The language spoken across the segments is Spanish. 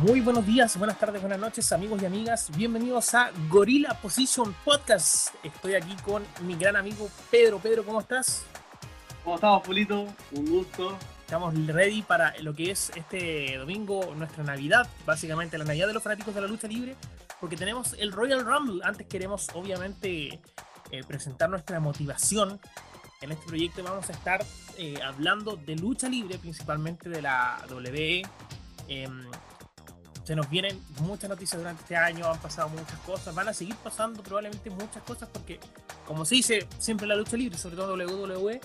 Muy buenos días, buenas tardes, buenas noches, amigos y amigas. Bienvenidos a Gorilla Position Podcast. Estoy aquí con mi gran amigo Pedro. Pedro, ¿cómo estás? ¿Cómo estamos, Pulito? Un gusto. Estamos ready para lo que es este domingo, nuestra Navidad, básicamente la Navidad de los fanáticos de la lucha libre, porque tenemos el Royal Rumble. Antes queremos, obviamente, eh, presentar nuestra motivación. En este proyecto vamos a estar eh, hablando de lucha libre, principalmente de la WWE. Em, se nos vienen muchas noticias durante este año, han pasado muchas cosas, van a seguir pasando probablemente muchas cosas porque, como se dice siempre en la lucha libre, sobre todo WWE,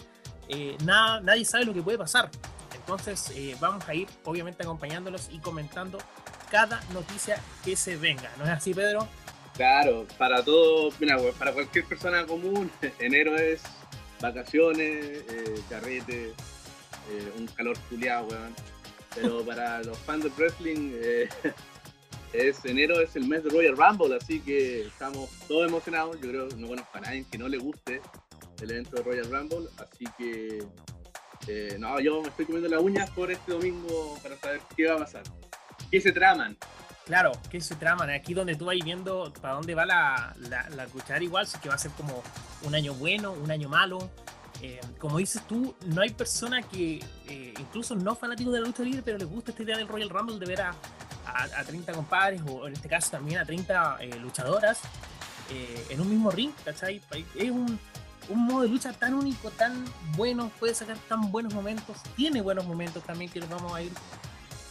eh, nada, nadie sabe lo que puede pasar. Entonces eh, vamos a ir obviamente acompañándolos y comentando cada noticia que se venga. ¿No es así, Pedro? Claro, para todo, mira, para cualquier persona común, enero es vacaciones, eh, carrete, eh, un calor culiado, weón. Pero para los fans del wrestling, es enero es el mes de Royal Rumble, así que estamos todos emocionados. Yo creo que no conozco a nadie que no le guste el evento de Royal Rumble, así que eh, no, yo me estoy comiendo las uñas por este domingo para saber qué va a pasar. ¿Qué se traman? Claro, ¿qué se traman? Aquí donde tú vas viendo para dónde va la, la, cuchara igual, sí que va a ser como un año bueno, un año malo. Eh, como dices tú, no hay persona que, eh, incluso no fanáticos de la lucha libre, pero les gusta esta idea del Royal Rumble de ver a, a, 30 compadres, o en este caso también a 30 luchadoras, en un mismo ring, ¿cachai? Es un, un modo de lucha tan único, tan bueno, puede sacar tan buenos momentos, tiene buenos momentos también que los vamos a ir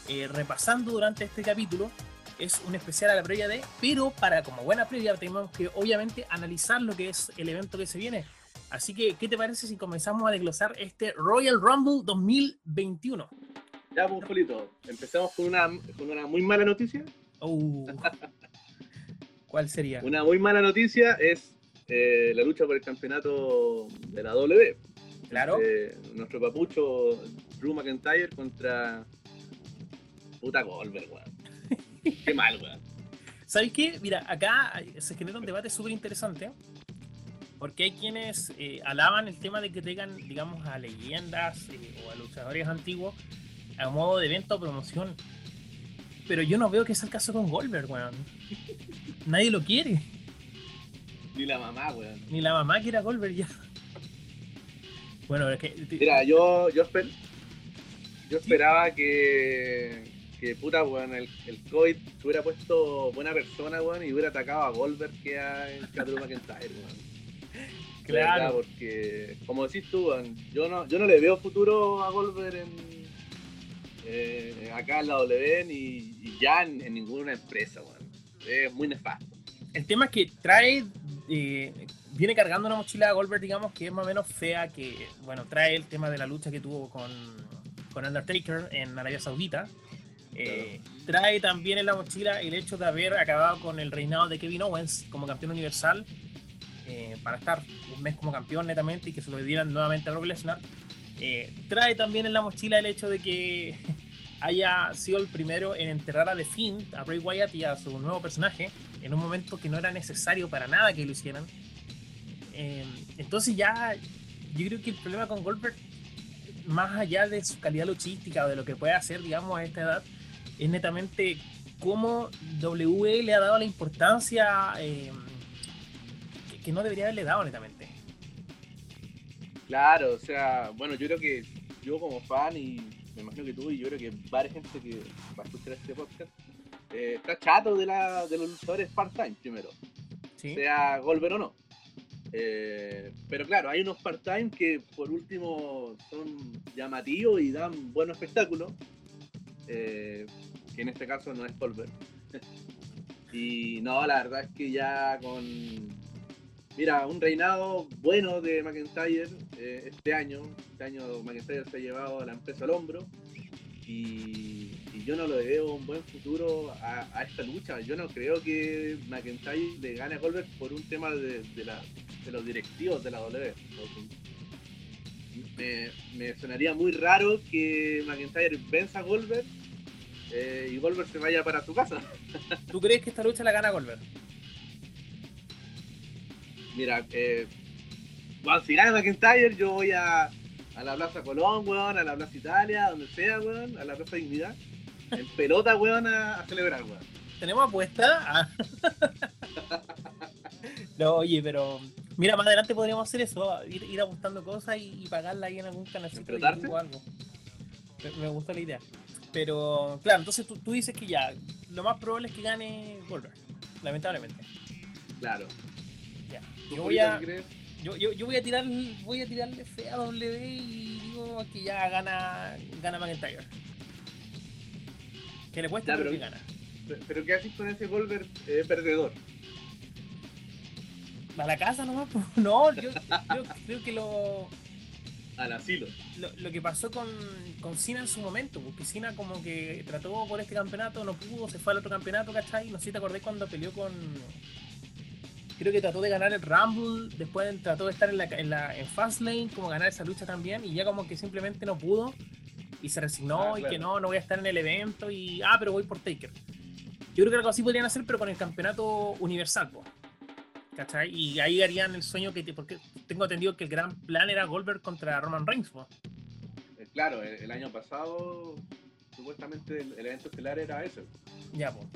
eh, repasando durante este capítulo. Es un especial a la previa de, pero para como buena previa tenemos que obviamente analizar lo que es el evento que se viene. Así que, ¿qué te parece si comenzamos a desglosar este Royal Rumble 2021? Ya, pues, Polito, empezamos con una, con una muy mala noticia. Uh. ¿Cuál sería? Una muy mala noticia es eh, la lucha por el campeonato de la W. Claro. Eh, nuestro papucho Drew McIntyre contra puta Goldberg, weón. qué mal, weón. ¿Sabes qué? Mira, acá se genera un debate súper interesante. Porque hay quienes eh, alaban el tema de que tengan, digamos, a leyendas o a luchadores antiguos a modo de evento o promoción. Pero yo no veo que sea el caso con Goldberg, weón. Nadie lo quiere. Ni la mamá, weón. Ni la mamá que era Goldberg ya. Bueno, es que. Mira, yo, yo, yo esperaba que, que puta, weón, el, el COVID hubiera puesto buena persona, weón, y hubiera atacado a Goldberg que a Drew McIntyre, weón. Claro. porque, como decís tú, yo no, yo no le veo futuro a Goldberg en, eh, acá en la W ni y ya en, en, ninguna empresa, weón. Es muy nefasto. El tema es que trae eh, viene cargando una mochila de Goldberg, digamos, que es más o menos fea, que, bueno, trae el tema de la lucha que tuvo con, con Undertaker en Arabia Saudita. Eh, trae también en la mochila el hecho de haber acabado con el reinado de Kevin Owens como campeón universal eh, para estar un mes como campeón netamente y que se lo dieran nuevamente a Brock Lesnar. trae también en la mochila el hecho de que haya sido el primero en enterrar a The Fiend, a Bray Wyatt y a su nuevo personaje, en un momento que no era necesario para nada que lo hicieran. Eh, entonces ya, yo creo que el problema con Goldberg, más allá de su calidad luchística o de lo que puede hacer, digamos, a esta edad, es netamente cómo W le ha dado la importancia eh, que, no debería haberle dado netamente. Claro, o sea, bueno, yo creo que yo como fan y me imagino que tú y yo creo que varias gente que va a escuchar este podcast eh, está chato de, la, de los luchadores part-time primero, sea Goldberg o no. Eh, pero claro, hay unos part-time que por último son llamativos y dan buen espectáculo, eh, que en este caso no es Goldberg. y no, la verdad es que ya con Mira, un reinado bueno de McIntyre eh, este año. Este año McIntyre se ha llevado a la empresa al hombro. Y, yo no le veo un buen futuro a, esta lucha. Yo no creo que McIntyre le gane a Goldberg por un tema de, los directivos de la W. Me, sonaría muy raro que McIntyre venza a Goldberg eh, y Goldberg se vaya para su casa. ¿Tú crees que esta lucha la gana Goldberg? Mira, eh, bueno, si gana McIntyre, yo voy a, a la Plaza Colón, weón, a la Plaza Italia, donde sea, weón, a la Plaza Dignidad. en pelota, weón, a, celebrar, weón. ¿Tenemos apuesta? Ah. no, oye, pero mira, más adelante podríamos hacer eso, ir, ir apostando cosas y, pagarla ahí en algún canal o algo. Me, gusta la idea. Pero, claro, entonces tú, tú, dices que ya, lo más probable es que gane Goldberg, lamentablemente. Claro. Yo voy a. Yo, yo, yo, voy a tirar voy a tirarle fe a W y digo que ya gana gana McIntyre. Que le cuesta pero, que gana. Pero ¿qué haces con ese Goldberg eh, perdedor? A la casa nomás, no, yo, yo creo que lo al asilo. Lo, lo, que pasó con, con Cena en su momento, porque Cena como que trató por este campeonato, no pudo, se fue al otro campeonato, ¿cachai? No sé si te acordé cuando peleó con. Creo que trató de ganar el Rumble, después trató de estar en la, en la en Fastlane, como ganar esa lucha también, y ya como que simplemente no pudo, y se resignó, ah, y que no, no voy a estar en el evento, y ah, pero voy por Taker. Yo creo que algo así podrían hacer, pero con el campeonato universal. ¿Cachai? Y ahí harían el sueño que. porque tengo entendido que el gran plan era Goldberg contra Roman Reigns. Eh, claro, el, año pasado supuestamente el, evento estelar era ese. Ya, pues.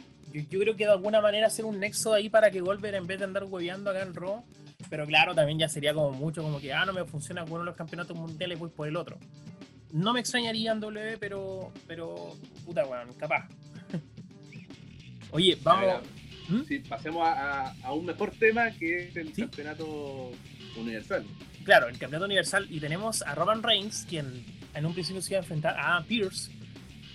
Yo, creo que de alguna manera hacer un nexo ahí para que Goldberg en vez de andar hueveando acá en Raw. Pero claro, también ya sería como mucho, como que, ah, no me funciona uno de los campeonatos mundiales, voy por el otro. No me extrañaría en W, pero, pero, puta, weón, capaz. Oye, vamos, ¿Mm? pasemos a, un mejor tema que es el campeonato universal. Claro, el campeonato universal. Y tenemos a Roman Reigns, quien en un principio se iba a enfrentar a Pierce.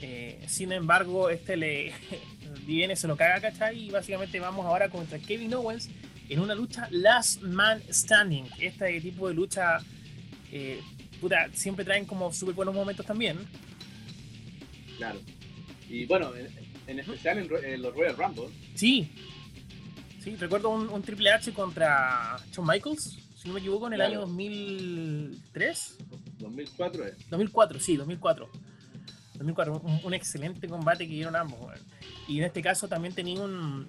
Eh, sin embargo, este le viene, se lo caga, ¿cachai? Y básicamente vamos ahora contra Kevin Owens en una lucha Last Man Standing. Este tipo de lucha, eh, puta, siempre traen como súper buenos momentos también. Claro. Y bueno, en especial en, los Royal Rumble. Sí, sí, recuerdo un, Triple H contra Shawn Michaels, si no me equivoco, en el año 2003. 2004 es. 2004, sí, 2004. 2004, un, excelente combate que dieron ambos. Y en este caso también tenía un,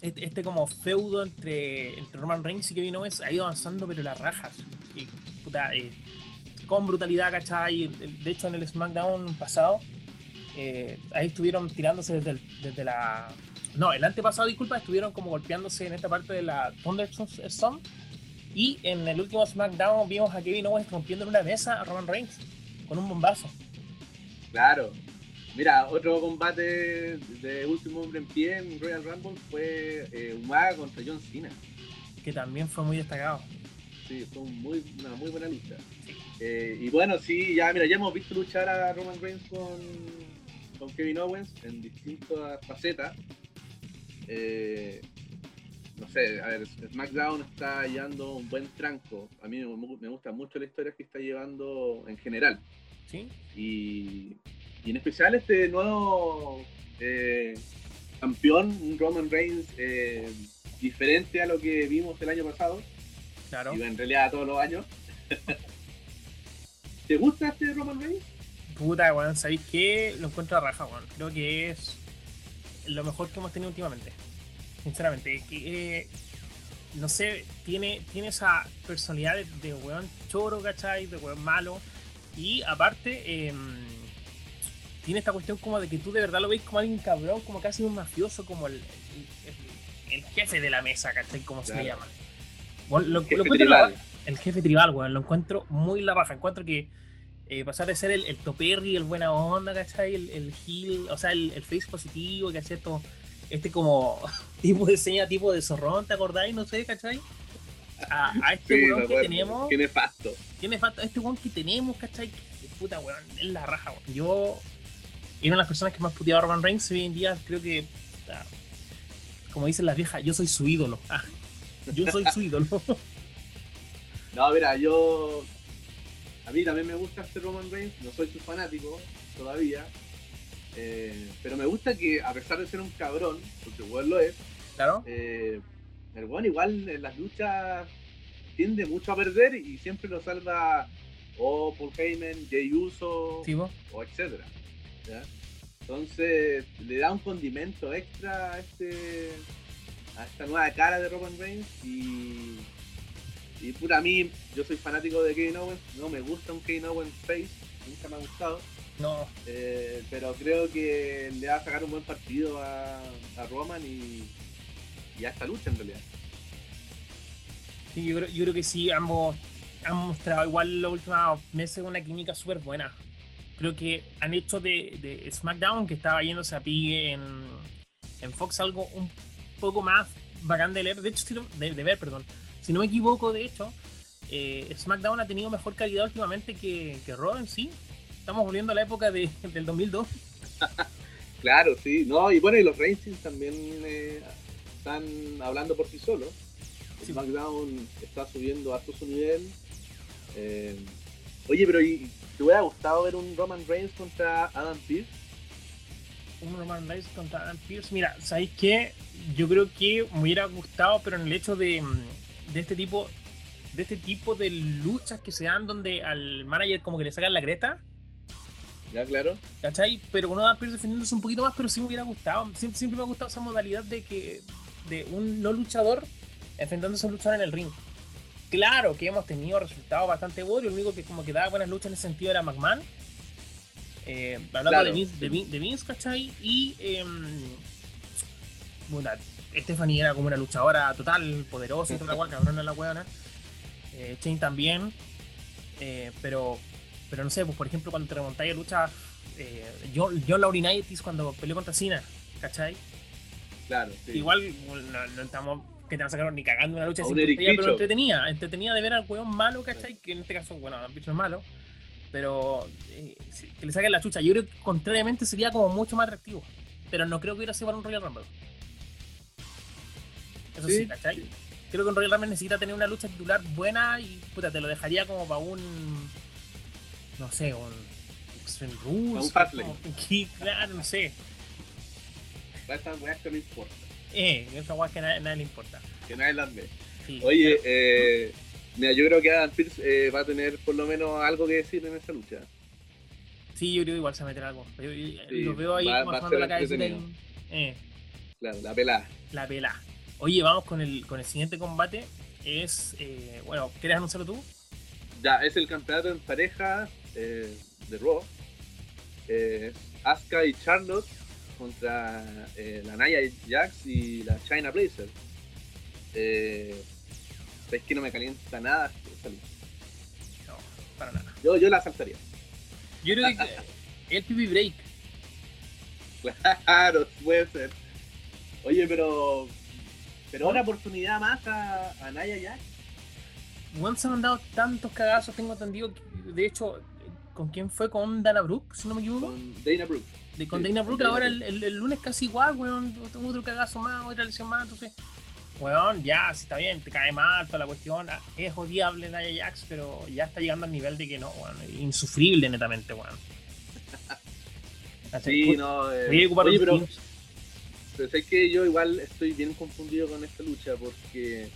este, este, como feudo entre, Roman Reigns y Kevin Owens ha ido avanzando, pero las rajas. Y, puta, eh, con brutalidad, ¿cachai? De hecho, en el SmackDown pasado eh, ahí estuvieron tirándose desde, desde la... No, el antepasado, disculpa, estuvieron como golpeándose en esta parte de la Thunder Storm. Y en el último SmackDown vimos a Kevin Owens rompiendo en una mesa a Roman Reigns con un bombazo. Claro. Mira, otro combate de último hombre en pie en Royal Rumble fue eh, Umaga contra John Cena. Que también fue muy destacado. Sí, fue muy, una muy buena lucha. Eh, y bueno, sí, ya mira, ya hemos visto luchar a Roman Reigns con con Kevin Owens en distintas facetas. Eh, no sé, a ver, SmackDown está llevando un buen tranco. A mí me gusta mucho la historia que está llevando en general. ¿Sí? Y, en especial este nuevo eh, campeón, Roman Reigns, eh, diferente a lo que vimos el año pasado. Claro. Y en realidad todos los años. ¿Te gusta este Roman Reigns? Puta, weón, ¿sabéis qué? Lo encuentro a raja, weón. Creo que es lo mejor que hemos tenido últimamente. Sinceramente, que, eh, no sé, tiene, tiene esa personalidad de, weón choro, ¿cachai? De weón malo. Y aparte, em, tiene esta cuestión como de que tú de verdad lo veis como alguien cabrón, como casi un mafioso, como el, el, jefe de la mesa, ¿cachai? Como se le llama. lo, el, jefe tribal. el jefe tribal, weón. Lo encuentro muy la raja. Encuentro que eh, pasar de ser el, el toperri, el buena onda, ¿cachai? El, el heel, o sea, el, el face positivo, que hace esto, este como tipo de seña, tipo de zorrón, ¿te acordáis? No sé, ¿cachai? A, a este sí, weón que tenemos. Qué nefasto. Qué nefasto. Este weón que tenemos, ¿cachai? Puta weón, es la raja, weón. Yo. Era una de las personas que más puteaba a Roman Reigns hoy en día, creo que. Como dicen las viejas, yo soy su ídolo. Ah, yo soy su ídolo. no, mira, yo a mí también me gusta este Roman Reigns, no soy su fanático todavía, eh, pero me gusta que a pesar de ser un cabrón, porque igual lo es, claro. Eh, el buen igual en las luchas tiende mucho a perder y siempre lo salva o Paul Heyman, Jay Uso o etcétera. Entonces le da un condimento extra a este a esta nueva cara de Roman Reigns y y pura a mí, yo soy fanático de Kevin Owens, no me gusta un Kevin Owens face, nunca me ha gustado. No. Eh, pero creo que le va a sacar un buen partido a, a Roman y, y a esta lucha en realidad. Sí, yo creo, yo creo que sí, ambos han mostrado igual los últimos meses una química súper buena. Creo que han hecho de, de, SmackDown, que estaba yéndose a pique en, en Fox, algo un poco más bacán de leer, de hecho, de, de ver, perdón. Si no me equivoco, de hecho, eh, SmackDown ha tenido mejor calidad últimamente que, que Raw en sí. Estamos volviendo a la época de, del 2002. claro, sí. No, y bueno, y los ratings también eh, están hablando por sí solos. SmackDown está subiendo a su nivel. Eh, oye, pero ¿y, ¿te hubiera gustado ver un Roman Reigns contra Adam Pearce? Un Roman Reigns contra Adam Pearce. Mira, ¿sabéis qué? Yo creo que me hubiera gustado, pero en el hecho de, de este tipo de este tipo de luchas que se dan donde al manager como que le sacan la creta. Ya, claro. ¿Cachai? Pero uno va defendiéndose un poquito más, pero sí me hubiera gustado. Siempre, siempre me ha gustado esa modalidad de que de un no luchador enfrentándose a un luchador en el ring. Claro que hemos tenido resultados bastante buenos. El único que como que daba buenas luchas en ese sentido era McMahon. Eh, hablando de, Vince, de, de, Vince, ¿cachai? Y eh, bueno, Stephanie era como una luchadora total, poderosa y toda la guay, cabrona la huevona. Eh, Chain también. Eh, pero, pero no sé, pues por ejemplo, cuando te remontáis a lucha, eh, John, John Laurinaitis cuando peleó contra Cena, ¿cachai? Claro, sí. Igual no, no estamos que te vas a sacar ni cagando una lucha así, pero entretenía, entretenía de ver al weón malo, ¿cachai? Que en este caso, bueno, el bicho es malo, pero eh, que le saquen la chucha. Yo creo que contrariamente sería como mucho más atractivo, pero no creo que hubiera sido para un Royal Rumble. Eso sí, sí ¿cachai? Creo que un Royal Rumble necesita tener una lucha titular buena y puta, te lo dejaría como para un. No sé, un. Extreme Rules. Un Fastlane. Claro, no sé. Esas weas que no importa. Eh, esa weas que nadie, nadie, le importa. Que nadie las ve. Sí, Oye, eh, mira, yo creo que Adam Pearce eh, va a tener por lo menos algo que decir en esta lucha. Sí, yo creo que igual se va a meter algo. Yo, yo, sí, lo veo ahí va, va la cabeza. Eh. Claro, la pelada. La pelada. Oye, vamos con el, con el siguiente combate. Es, eh, bueno, ¿quieres anunciarlo tú? Ya, es el campeonato en pareja eh, de Raw. Eh, Asuka y Charlotte contra eh, la Naya Jax y la China Blazer. Eh, es que no me calienta nada. No, para nada. Yo, yo la saltaría. Yo creo que el PB Break. Claro, puede ser. Oye, pero pero una oportunidad más a, a Naya Jax. Juan se han dado tantos cagazos, tengo entendido. Que, de hecho, ¿con quién fue? ¿Con Dana Brooke, si no me equivoco? Con Dana Brooke. De, con Dana Brooke, ahora el, el, el, lunes casi igual, weón. Tengo otro cagazo más, otra lesión más, entonces. Weón, ya, si está bien, te cae mal toda la cuestión. Es odiable Naya Jax, pero ya está llegando al nivel de que no, weón. Insufrible netamente, weón. sí, no. Eh, voy a ocupar oye, pero, pero sé que yo igual estoy bien confundido con esta lucha porque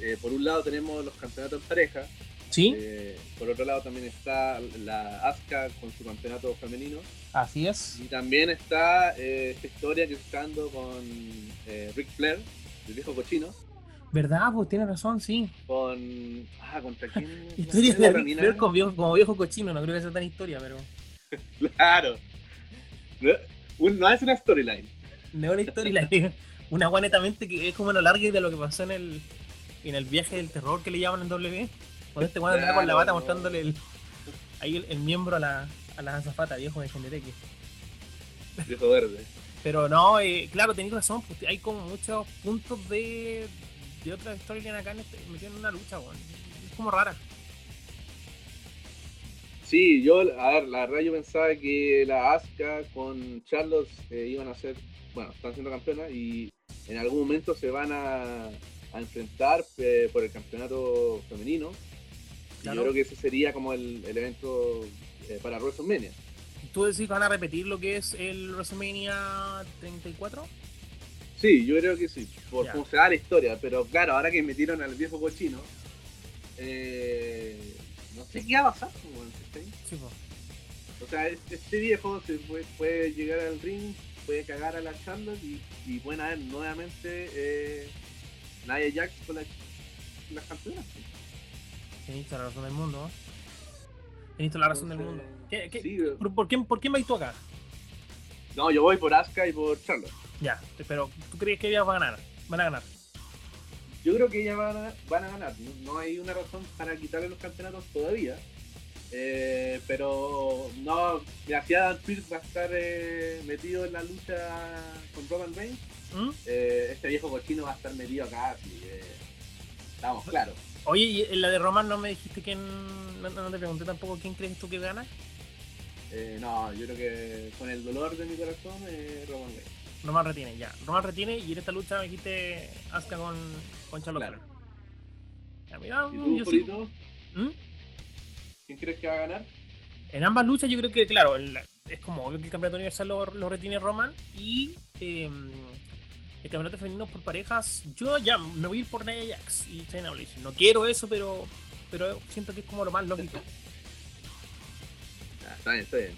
eh, por un lado tenemos los campeonatos en pareja. Sí. Eh, por otro lado también está la Asuka con su campeonato femenino. Así es. Y también está eh, esta historia que está dando con eh, Ric Flair, el viejo cochino. ¿Verdad? Pues tiene razón, sí. Con. Ah, ¿contra quién? historia de Flair como viejo, como viejo cochino, no creo que sea tan historia, pero. claro. No, no es una storyline de una historia una agua netamente que es como lo largo de lo que pasó en el en el viaje del terror que le llaman en W con este guano claro, con la bata mostrándole el, ahí el, el, miembro a la, a la azafata viejo de Gendereque viejo verde pero no eh, claro tenéis razón pues hay como muchos puntos de de otras historias acá en este, metido en una lucha bueno. es como rara Sí, yo, a ver, la verdad yo pensaba que la Asuka con Charlotte eh, iban a ser bueno, están siendo campeonas y en algún momento se van a, a enfrentar eh, por el campeonato femenino. Claro. Yo creo que ese sería como el, el evento eh, para WrestleMania. ¿Tú decís que van a repetir lo que es el WrestleMania 34? Sí, yo creo que sí, por cómo se da la historia, pero claro, ahora que metieron al viejo cochino, eh, no sé qué va a pasar. Sí, pues. O sea, este viejo se puede, puede llegar al ring puede cagar a la Charlotte y, y pueden haber nuevamente eh, Nia Jax con las la campeonas. Sí, la razón del mundo. Tenés toda la razón del mundo. ¿por, qué, ¿Por qué me tú acá? No, yo voy por Asuka y por Charlotte. Ya, pero ¿tú crees que ellas van a ganar? Van a ganar. Yo creo que ellas van a, van a ganar. No, hay una razón para quitarle los campeonatos todavía. Eh, pero no, mira, si Adam Pearce va a estar eh, metido en la lucha con Roman Reigns, ¿Mm? eh, este viejo cochino va a estar metido acá, así, estamos claros. Oye, ¿y en la de Roman no me dijiste quién, no, no te pregunté tampoco quién crees tú que gana? no, yo creo que con el dolor de mi corazón, Roman Reigns. Roman retiene, ya. Roman retiene y en esta lucha me dijiste Asuka con, con Charlotte. Claro. Ya, mira, ¿Y tú, ¿Mm? ¿Quién crees que va a ganar? En ambas luchas yo creo que, claro, es como obvio que el campeonato universal lo, retiene Roman y em, el campeonato femenino por parejas, yo ya me voy a ir por Nia Jax y China No quiero eso, pero, pero siento que es como lo más lógico. Ah, está bien, está bien.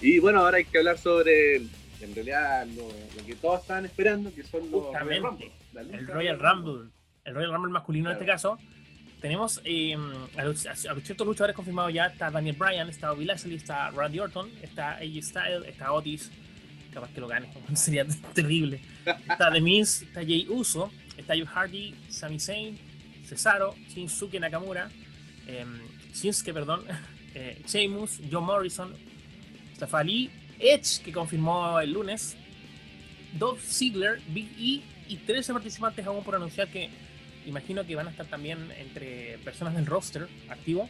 Y bueno, ahora hay que hablar sobre, en realidad, lo, que todos estaban esperando, que son los Royal Rumble. El Royal Rumble. El Royal Rumble masculino en este caso tenemos eh, a, ciertos luchadores confirmados ya. Está Daniel Bryan, está Bobby Lashley, está Randy Orton, está AJ Styles, está Otis. Capaz que lo gane, sería terrible. Está The Miz, está Jay Uso, está Jeff Hardy, Sami Zayn, Cesaro, Shinsuke Nakamura, eh, Shinsuke, perdón, eh, Sheamus, John Morrison, Stefani Edge, que confirmó el lunes, Dolph Ziggler, Big E y 13 participantes aún por anunciar que imagino que van a estar también entre personas del roster activo.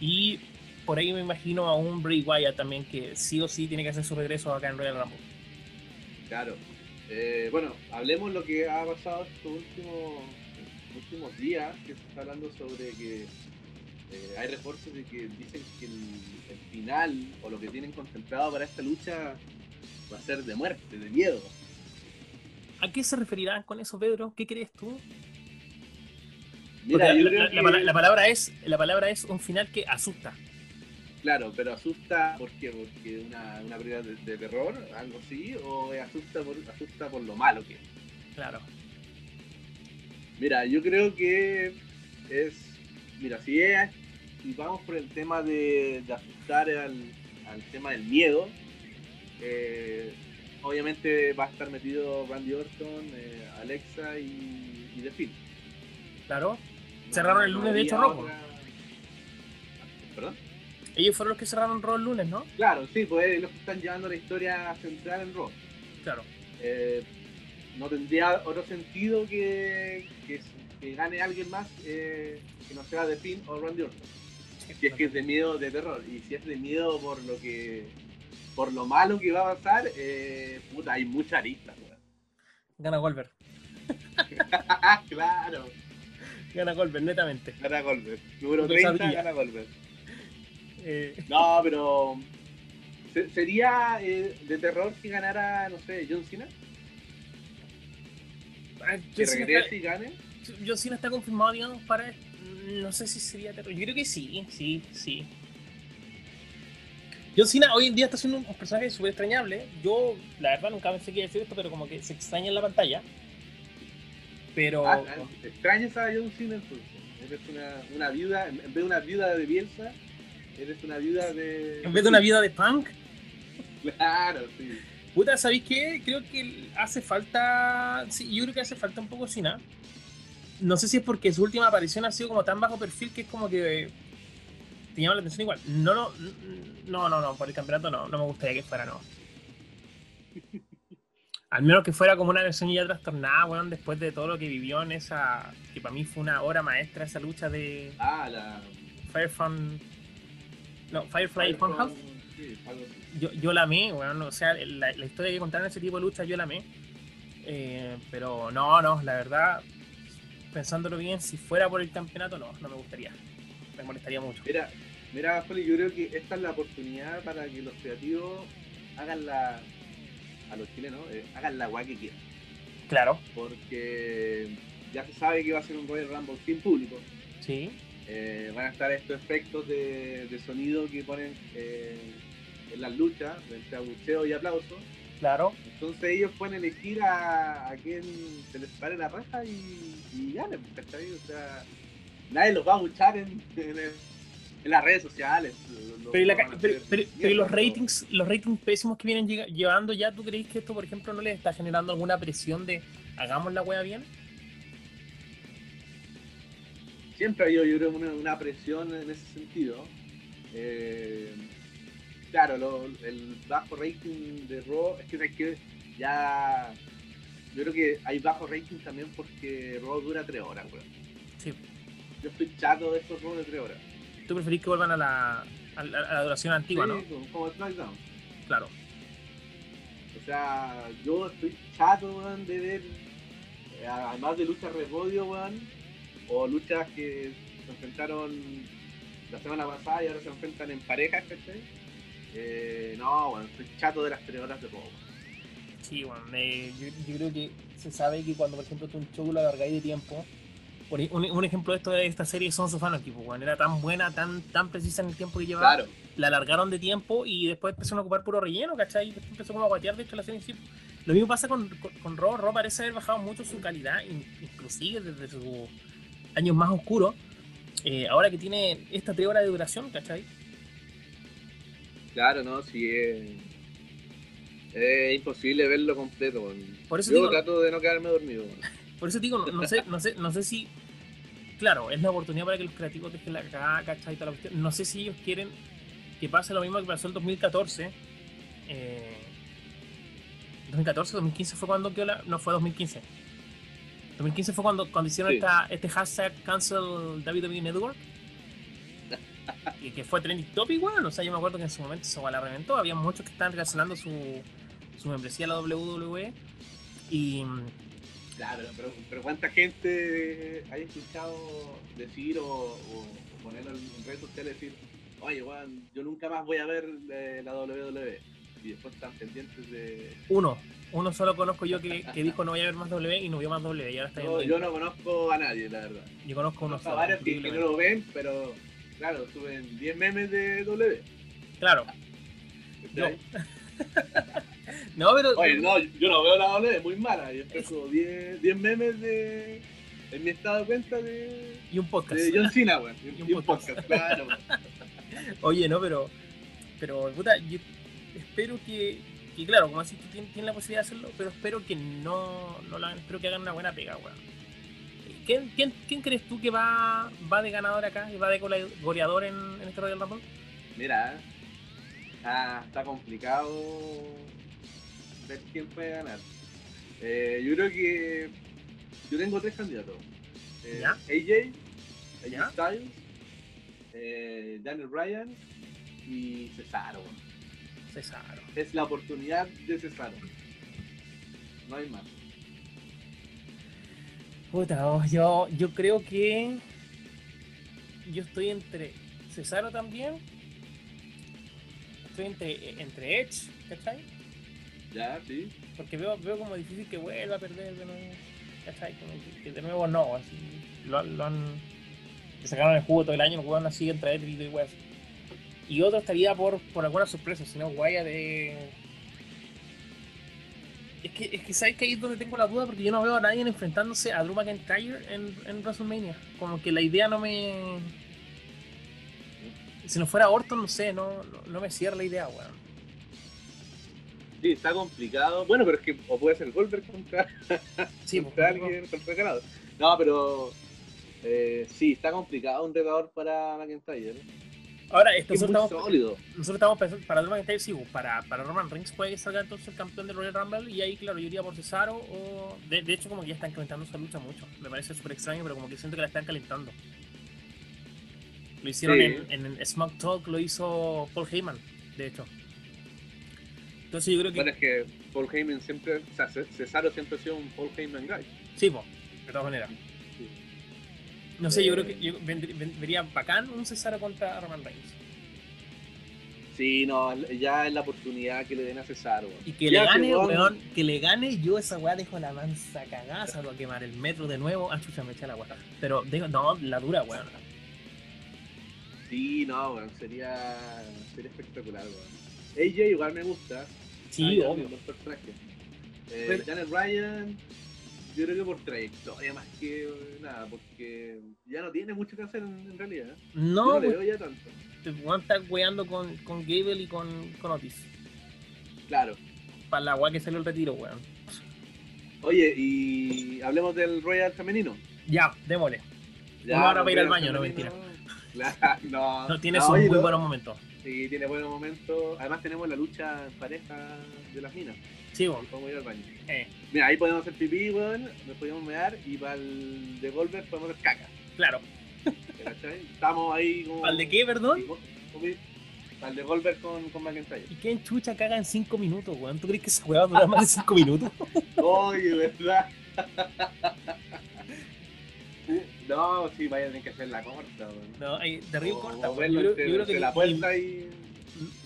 Y por ahí me imagino a un Bray Wyatt también que sí o sí tiene que hacer su regreso acá en Royal Rumble. Claro. Eh, bueno, hablemos lo que ha pasado estos últimos, últimos días, que se está hablando sobre que eh, hay reportes de que dicen que el, final o lo que tienen contemplado para esta lucha va a ser de muerte, de miedo. ¿A qué se referirán con eso, Pedro? ¿Qué crees tú? la, palabra es, la palabra es un final que asusta. Claro, pero asusta ¿por qué? porque una, una película de, terror, algo así, o asusta por, asusta por lo malo que es. Claro. Mira, yo creo que es, mira, si es, si vamos por el tema de, asustar al, tema del miedo, eh, obviamente va a estar metido Randy Orton, eh, Alexa y, y The Film. Claro. Cerraron el lunes, de hecho. ¿Perdón? Ellos fueron los que cerraron Raw el lunes, ¿no? Claro, sí, pues los que están llevando la historia central en Raw. Claro. Eh, no tendría otro sentido que, que, gane alguien más eh, que no sea de Finn o Randy Orton. si es que es de miedo, de terror. Y si es de miedo por lo que por lo malo que va a pasar, eh, puta, hay mucha arista. Gana Wolver. claro. Gana Goldberg, netamente. Gana Goldberg. Número 30, gana Goldberg. Eh. No, pero. ¿Sería eh, de terror que ganara, no sé, John Cena? Ah, ¿Que regrese y gane? John Cena está confirmado, digamos, para. No sé si sería terror. Yo creo que sí, sí, sí. John Cena hoy en día está siendo un personaje súper extrañable. Yo, la verdad, nunca pensé que iba a decir esto, pero como que se extraña en la pantalla. Pero. Ah, ah, extrañas a John Cena entonces. Una, una viuda, en vez de una viuda de Bielsa, eres una viuda de. En vez de una viuda de punk. Claro, sí. Puta, ¿sabéis qué? Creo que hace falta. Sí, yo creo que hace falta un poco Cena. No sé si es porque su última aparición ha sido como tan bajo perfil que es como que. Te llama la atención igual. No, no, no, no, no, por el campeonato no, no me gustaría que fuera, no. Al menos que fuera como una versión ya trastornada, weón, después de todo lo que vivió en esa. que para mí fue una hora maestra esa lucha de. Ah, la. Firefun. No, Firefly Funhouse. Sí, yo, yo la amé, weón, o sea, la, historia que contaron ese tipo de lucha yo la amé. Eh, pero no, no, la verdad, pensándolo bien, si fuera por el campeonato, no, no me gustaría. Me molestaría mucho. Mira, mira, Feli, yo creo que esta es la oportunidad para que los creativos hagan la, a los chilenos, eh, hagan la guay que quieran. Claro. Porque ya se sabe que va a ser un Royal Rumble sin público. Sí. Eh, van a estar estos efectos de, sonido que ponen eh, en las luchas, entre abucheo y aplauso. Claro. Entonces ellos pueden elegir a, a quien se les pare la raja y, y ganen, O sea, nadie los va a abuchar en, En las redes sociales. pero, los ratings, los ratings pésimos que vienen llevando ya, ¿tú crees que esto, por ejemplo, no les está generando alguna presión de hagamos la wea bien? Siempre ha habido, yo creo, una, presión en ese sentido. Eh, claro, el bajo rating de Raw, es que, es que ya. Yo creo que hay bajo rating también porque Raw dura 3 horas, weón. Sí. Yo estoy chato de estos Raw de 3 horas. ¿Tú preferís que vuelvan a la, a la, duración antigua, sí, no? como SmackDown. Claro. O sea, yo estoy chato, weón, de ver, eh, además de luchas repodio, weón, o luchas que se enfrentaron la semana pasada y ahora se enfrentan en pareja, ¿cachai? Eh, no, bueno, estoy chato de las tres horas de poco. Sí, bueno, yo, creo que se sabe que cuando, por ejemplo, tú un show lo alargáis de tiempo, un, ejemplo de esto de esta serie son sus fanos, tipo, bueno, era tan buena, tan, tan precisa en el tiempo que llevaba, la alargaron de tiempo y después empezaron a ocupar puro relleno, ¿cachai? Y después empezó como a guatear, de hecho, la serie Lo mismo pasa con, con, con Raw, Raw parece haber bajado mucho su calidad, inclusive desde sus años más oscuros, eh, ahora que tiene esta tres horas de duración, ¿cachai? Claro, no, sí es, es imposible verlo completo. Por eso Yo digo, trato de no quedarme dormido. Por eso digo, no, sé, no sé, no sé si claro, es la oportunidad para que los creativos dejen la cagada, ¿cachai? la No sé si ellos quieren que pase lo mismo que pasó en 2014. Eh, 2014, 2015 fue cuando quedó la. No, fue 2015. 2015 fue cuando, cuando hicieron esta, este hashtag Cancel WWE Network. y que fue trending topic, bueno, o sea, yo me acuerdo que en su momento se la reventó, había muchos que estaban cancelando su, su membresía a la WWE y... Claro, pero, pero ¿cuánta gente hay escuchado decir o, o, ponerlo en redes sociales decir, oye, Juan, yo nunca más voy a ver eh, la WWE? Y después están pendientes de... Uno, uno solo conozco yo que, que, dijo no voy a ver más W y no vio más W y ahora está no, Yo no conozco a nadie, la verdad. Yo conozco unos varios que, no lo ven, pero claro, suben 10 memes de W. Claro. no, pero. Oye, no, yo no veo la W, muy mala. Yo tengo 10, 10 memes de. En mi estado de cuenta de. Y un podcast. De John Cena, güey. Y, un, podcast, claro. Oye, no, pero. Pero, puta, yo espero que y claro, como así, tienen, tienen la posibilidad de hacerlo, pero espero que no, no la hagan, espero que hagan una buena pega, weón. ¿Quién, quién, quién crees tú que va, va de ganador acá y va de goleador en, en este Royal Rumble? Mira, está, complicado ver quién puede ganar. Eh, yo creo que yo tengo tres candidatos. Eh, ¿Ya? AJ, AJ Styles, eh, Daniel Bryan y Cesaro. Cesaro. Es la oportunidad de Cesaro. No hay más. Puta, oh, yo, yo creo que yo estoy entre Cesaro también. Estoy entre, entre Edge, ¿cachai? Ya, sí. Porque veo, veo como difícil que vuelva a perder de nuevo. ¿Cachai? Como que, de nuevo no, así. Lo, lo han. Sacaron el juego todo el año, jugaron así entre Edge y West y otro estaría por, por alguna sorpresa, si no Guaya de. Es que, es que sabes que ahí es donde tengo la duda porque yo no veo a nadie enfrentándose a Drew McIntyre en, en WrestleMania. Como que la idea no me. Si no fuera Orton, no sé, no, no, me cierra la idea, weón. Sí, está complicado. Bueno, pero es que o puede ser Goldberg contra, sí, contra alguien, contra ganado. No, pero eh, sí, está complicado un retador para McIntyre. Ahora, esto nosotros, estamos, sólido. nosotros estamos pensando, para Roman Reigns, sí, pues, para, para Roman Reigns puede que salga entonces el campeón del Royal Rumble y ahí, claro, yo iría por Cesaro o... De, de hecho, como que ya están calentando esa lucha mucho. Me parece súper extraño, pero como que siento que la están calentando. Lo hicieron en, en, Smoke Talk, lo hizo Paul Heyman, de hecho. Entonces yo creo que... Bueno, es que Paul Heyman siempre, o sea, Cesaro siempre ha sido un Paul Heyman guy. Sí, pues, de todas maneras. No sé, yo creo que eh. yo vería bacán un Cesaro contra Roman Reigns. Sí, no, ya es la oportunidad que le den a Cesaro. Y que le gane, weón, que le gane, yo esa weá dejo la mansa cagada, salvo a quemar el metro de nuevo. Ah, chucha, me echa la weá. Pero, digo, no, la dura, weón. Sí, no, weón, sería, sería espectacular, weón. AJ igual me gusta. Sí, obvio. Los personajes. Eh, Janet Ryan, yo creo que por trayectoria más que nada, porque ya no tiene mucho que hacer en, realidad. No, no le veo ya tanto. Juan está weando con, con Gable y con, con Otis. Claro. Para la agua que salió el retiro, weón. Oye, y hablemos del Royal femenino. Ya, démosle. Ya, ahora para ir al baño, no mentira. no, no, tiene sus muy buenos momentos. Sí, tiene buenos momentos. Además tenemos la lucha en pareja de las minas. Sí, bueno. Podemos ir al baño. Eh. Mira, ahí podemos hacer pipí, weón, nos podemos mear y para el de Goldberg podemos hacer caca. Claro. Estamos ahí como... ¿Para el de qué, perdón? Para el de Goldberg con, con McIntyre. ¿Y quién chucha caga en 5 minutos, weón? ¿Tú crees que esa weá va a durar más de 5 minutos? Oye, ¿verdad? No, sí, vaya a tener que hacer la corta, weón. No, ahí, de arriba corta, weón. Yo, yo, creo que la puerta y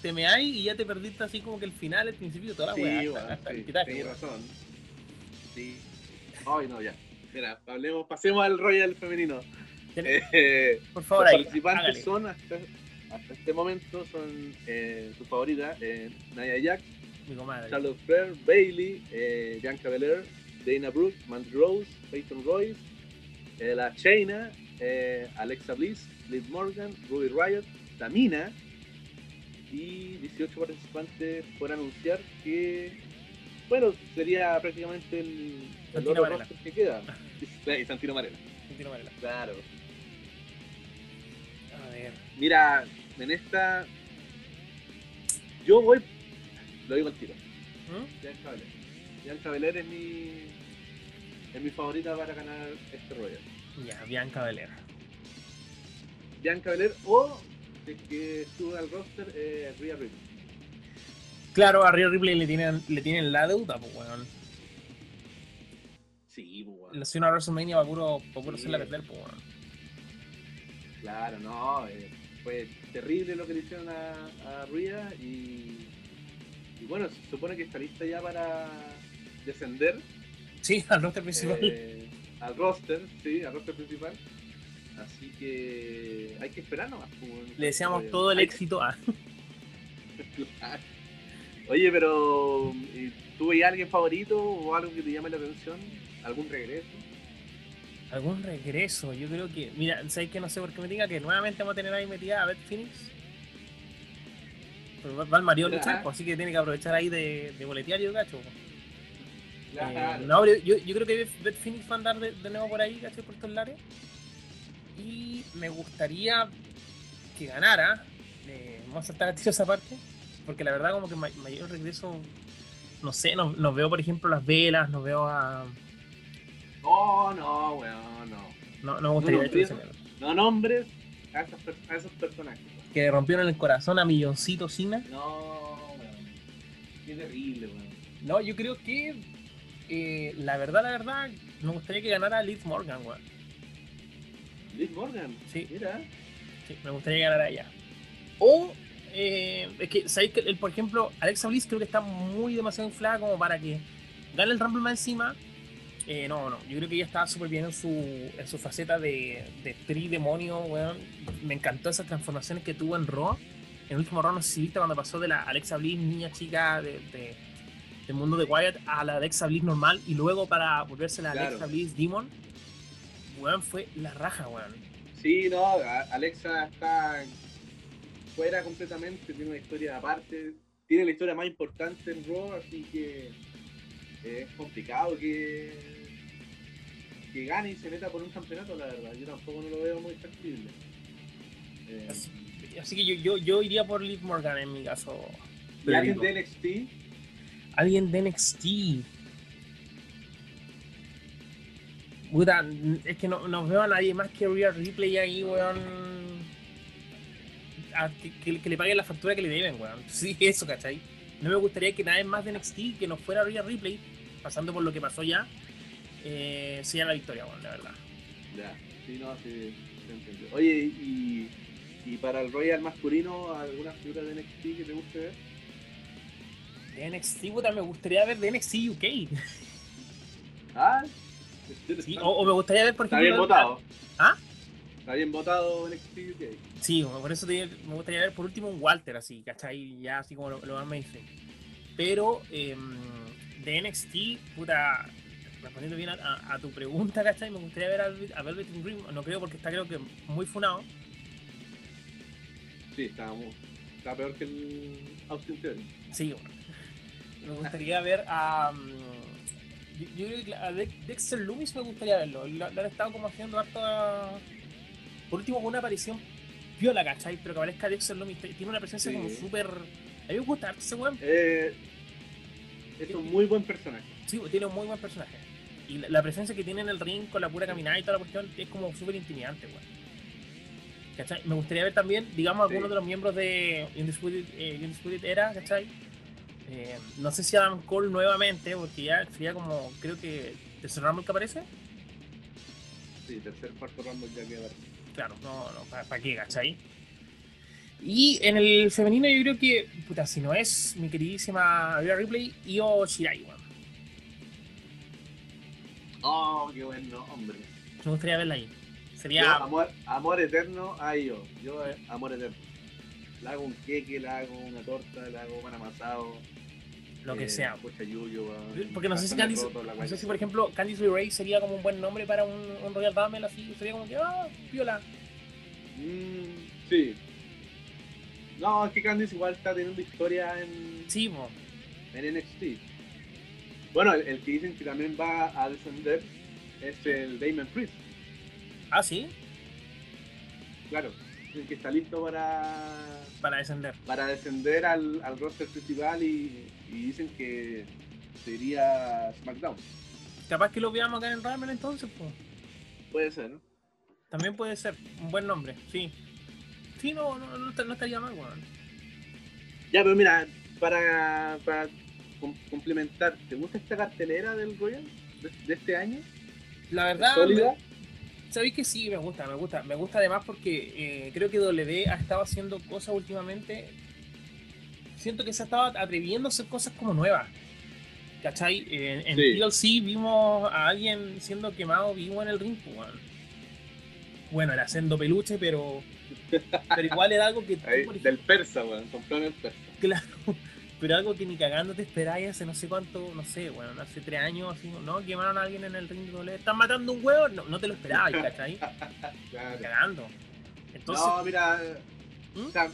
te me hay y ya te perdiste así como que el final, el principio, toda la sí, weá. sí, tienes razón. Sí. Ay, no, ya. Mira, hablemos, pasemos al Royal femenino. Eh, Por favor, los participantes son hasta, hasta, este momento son eh, sus favoritas eh, Naya Jack, Charlotte Flair, Bailey, eh, Bianca Belair, Dana Brooke, Mandy Rose, Peyton Royce, la Shayna, eh, Alexa Bliss, Liv Morgan, Ruby Riot, Tamina, y 18 participantes por anunciar que, bueno, sería prácticamente el, el otro roster que queda. y Santino Marela. Santino Marela. Claro. A ver. Mira, en esta. Yo voy. Lo digo al tiro. ¿Mm? Bianca Belair. Bianca Belair es mi. Es mi favorita para ganar este Royal. Ya, Bianca Belair. Bianca Belair o que sube al roster eh, Rhea Ripley. Claro, a Rhea Ripley le tienen, le tienen la deuda, pues weón. Sí, pues weón. La ciudad de WrestleMania va puro, va puro hacerla perder, pues weón. Claro, no, eh, fue terrible lo que le hicieron a, a Rhea y, y bueno, se supone que está lista ya para descender. Sí, al roster principal. Eh, al roster, sí, al roster principal. Así que hay que esperar nomás. Le deseamos todo el éxito a. Oye, pero ¿tú alguien favorito o algo que te llame la atención? ¿Algún regreso? ¿Algún regreso? Yo creo que. Mira, ¿sabes que no sé por qué me diga que nuevamente vamos a tener ahí metida a Beth Phoenix? va el Mario luchar, pues, así que tiene que aprovechar ahí de, de boletear yo, gacho. Eh, no, yo, yo, creo que Beth Phoenix va a andar de, nuevo por ahí, gacho, por estos lares y me gustaría que ganara. Eh, vamos a saltar a tiro esa parte, porque la verdad como que mayor regreso, no sé, nos, veo por ejemplo las velas, nos veo a... Oh, no, weón, no. No, no me gustaría no, no nombres a esos, a esos, personajes. Que rompieron el corazón a Milloncito Sina. No, weón. Qué terrible, weón. No, yo creo que eh, la verdad, la verdad, me gustaría que ganara Liz Morgan, weón. Liz Morgan. Sí. Mira. Sí, me gustaría ganar allá. O, eh, es que, ¿sabéis que, por ejemplo, Alexa Bliss creo que está muy demasiado inflada como para que gane el Rumble más encima? Eh, no, no, yo creo que ella está súper bien en su, en su faceta de, de tri demonio, weón. Me encantó esas transformaciones que tuvo en Raw. En el último Raw, no sé si viste cuando pasó de la Alexa Bliss, niña chica de, del mundo de Wyatt, a la Alexa Bliss normal y luego para volverse la Alexa Bliss Demon weón, fue la raja, weón. Sí, no, Alexa está fuera completamente, tiene una historia aparte, tiene la historia más importante en Raw, así que es complicado que, que gane y se meta por un campeonato, la verdad. Yo tampoco no lo veo muy factible. Eh, así, que yo, yo, yo, iría por Liv Morgan en mi caso. ¿Y alguien de NXT? Alguien de NXT. Puta, es que no, no, veo a nadie más que Real Replay ahí, weón. Que, que, le paguen la factura que le deben, weón. Sí, eso, ¿cachai? No me gustaría que nadie más de NXT que no fuera Real Replay, pasando por lo que pasó ya, eh, sea la victoria, weón, la verdad. Ya, sí, no, sí, se Oye, y, y para el Royal masculino, ¿alguna figura de NXT que te guste ver? De NXT, puta, me gustaría ver de NXT UK. Ah, o, me gustaría ver, por ejemplo. Está bien votado. ¿Ah? Está bien votado NXT UK. Sí, por eso me gustaría ver por último un Walter, así, ¿cachai? Ya así como lo, lo más mainstream. Pero em, de NXT, puta. respondiendo bien a, tu pregunta, ¿cachai? Me gustaría ver a, a Velvet Dream, no creo porque está creo que muy funado. Sí, está, está peor que el Austin Theory. Sí, bueno. Me gustaría ver a... Mm, yo, creo que a Dexter Loomis me gustaría verlo. Lo, han estado como haciendo harto... Por último, una aparición viola, ¿cachai? Pero que aparezca Dexter Loomis. Tiene una presencia como súper... A mí me gusta ese weón. Eh, es un muy buen personaje. Sí, tiene un muy buen personaje. Y la, presencia que tiene en el ring con la pura caminada y toda la cuestión es como súper intimidante, weón. ¿Cachai? Me gustaría ver también, digamos, algunos de los miembros de Undisputed, eh, Era, ¿cachai? Eh, no sé si Adam Cole nuevamente, porque ya sería como, creo que, tercer Rumble que aparece. Sí, tercer, cuarto Rumble ya queda. Claro, no, no, ¿para qué, cachai? Y en el femenino yo creo que, puta, si no es mi queridísima Rhea Ripley, Io Shirai, Oh, qué buen nombre. Me gustaría verla ahí. Sería... amor, amor eterno a Io. Yo, eh, amor eterno. Le hago un queque, le hago una torta, le hago un amasado. Lo que eh, sea. Yuyo, Porque no sé si Candice, no sé si por ejemplo Candice LeRae sería como un buen nombre para un, un Royal Rumble así, sería como que, ah, viola. Mm, sí, no, es que Candice igual está teniendo historia en. Sí, En NXT. Bueno, el, que dicen que también va a descender es el Damon Priest. Ah, sí. Claro, el que está listo para. Para descender. Para descender al, al roster principal y, dicen que sería SmackDown. Capaz que lo veamos acá en Ramen entonces, pues. Puede ser, ¿no? También puede ser, un buen nombre, sí. Sí, no, no, no, estaría mal, weón. Ya, pero mira, para, para complementar, ¿te gusta esta cartelera del Royal de, este año? La verdad, sabéis que sí, me gusta, me gusta. Me gusta además porque eh, creo que W ha estado haciendo cosas últimamente. Siento que se ha estado atreviendo a hacer cosas como nuevas. ¿Cachai? En, en sí. vimos a alguien siendo quemado vivo en el ring, pues. Bueno, era haciendo peluche, pero pero igual era algo que. del persa, weón, en el persa. Claro, pero algo que ni cagando te esperáis hace no sé cuánto, no sé, bueno, hace tres años, así, ¿no? Quemaron a alguien en el ring de ¿Están matando un huevo? No, no te lo esperabas, ¿cachai? claro. Cagando. Entonces, no, mira, ¿Mm? o sea,